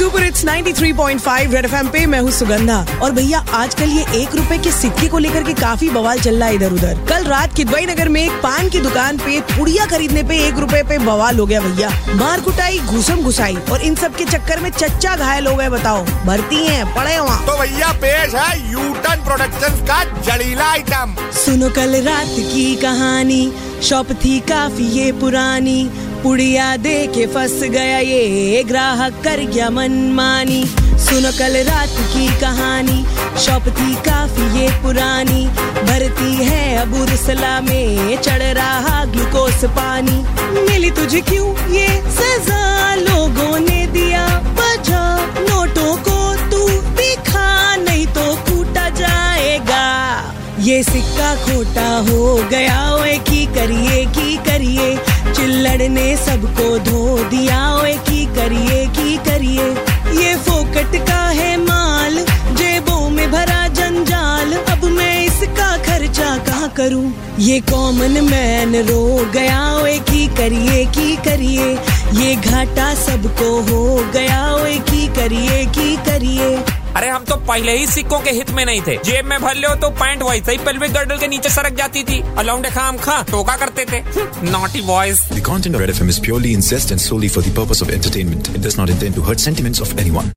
Super it's 93.5 red FM पे मैं हूँ सुगंधा। और भैया आजकल ये एक रुपए के सिक्के को लेकर के काफ़ी बवाल चल रहा है इधर उधर कल रात किदवाई नगर में एक पान की दुकान पे पुड़िया खरीदने पे एक रुपए पे बवाल हो गया भैया। मार कुटाई घुसम घुसाई और इन सब के चक्कर में चच्चा घायल हो गए बताओ। भर्ती है पड़े वहाँ। तो भैया पेश है यूटन प्रोडक्शन का जड़ीला आइटम सुनो कल रात की कहानी शॉप थी काफ़ी ये पुरानी। पुड़िया दे के फंस गया ये ग्राहक कर गया मनमानी। सुनो कल रात की कहानी, शॉप थी काफ़ी ये पुरानी। भरती है अब उर्सला में, चढ़ रहा ग्लूकोस पानी। मिली तुझे क्यों ये सजा? लोगों ने दिया बजा नोटों को तू दिखा, नहीं तो कूटा जाएगा। ये सिक्का खोटा हो गया, ओए की करिए की चिल्लड़ ने सबको धो दिया। ओए, की करिए की करिए? ये फोकट का है माल, जेबों में भरा जंजाल। अब मैं इसका खर्चा कहाँ करूँ? ये कॉमन मैन रो गया। ओए, की करिए की करिए? ये घाटा सबको हो गया। करिए की करिए अरे हम तो पहले ही सिक्कों के हित में नहीं थे जेब में भर लो तो पैंट वैसे ही पेल्विक गर्डल के नीचे सरक जाती थी अलाउंडे खाम खा टोका करते थे naughty boys The content of Red FM is purely incest and solely for the purpose of entertainment. It does not intend to hurt sentiments of anyone.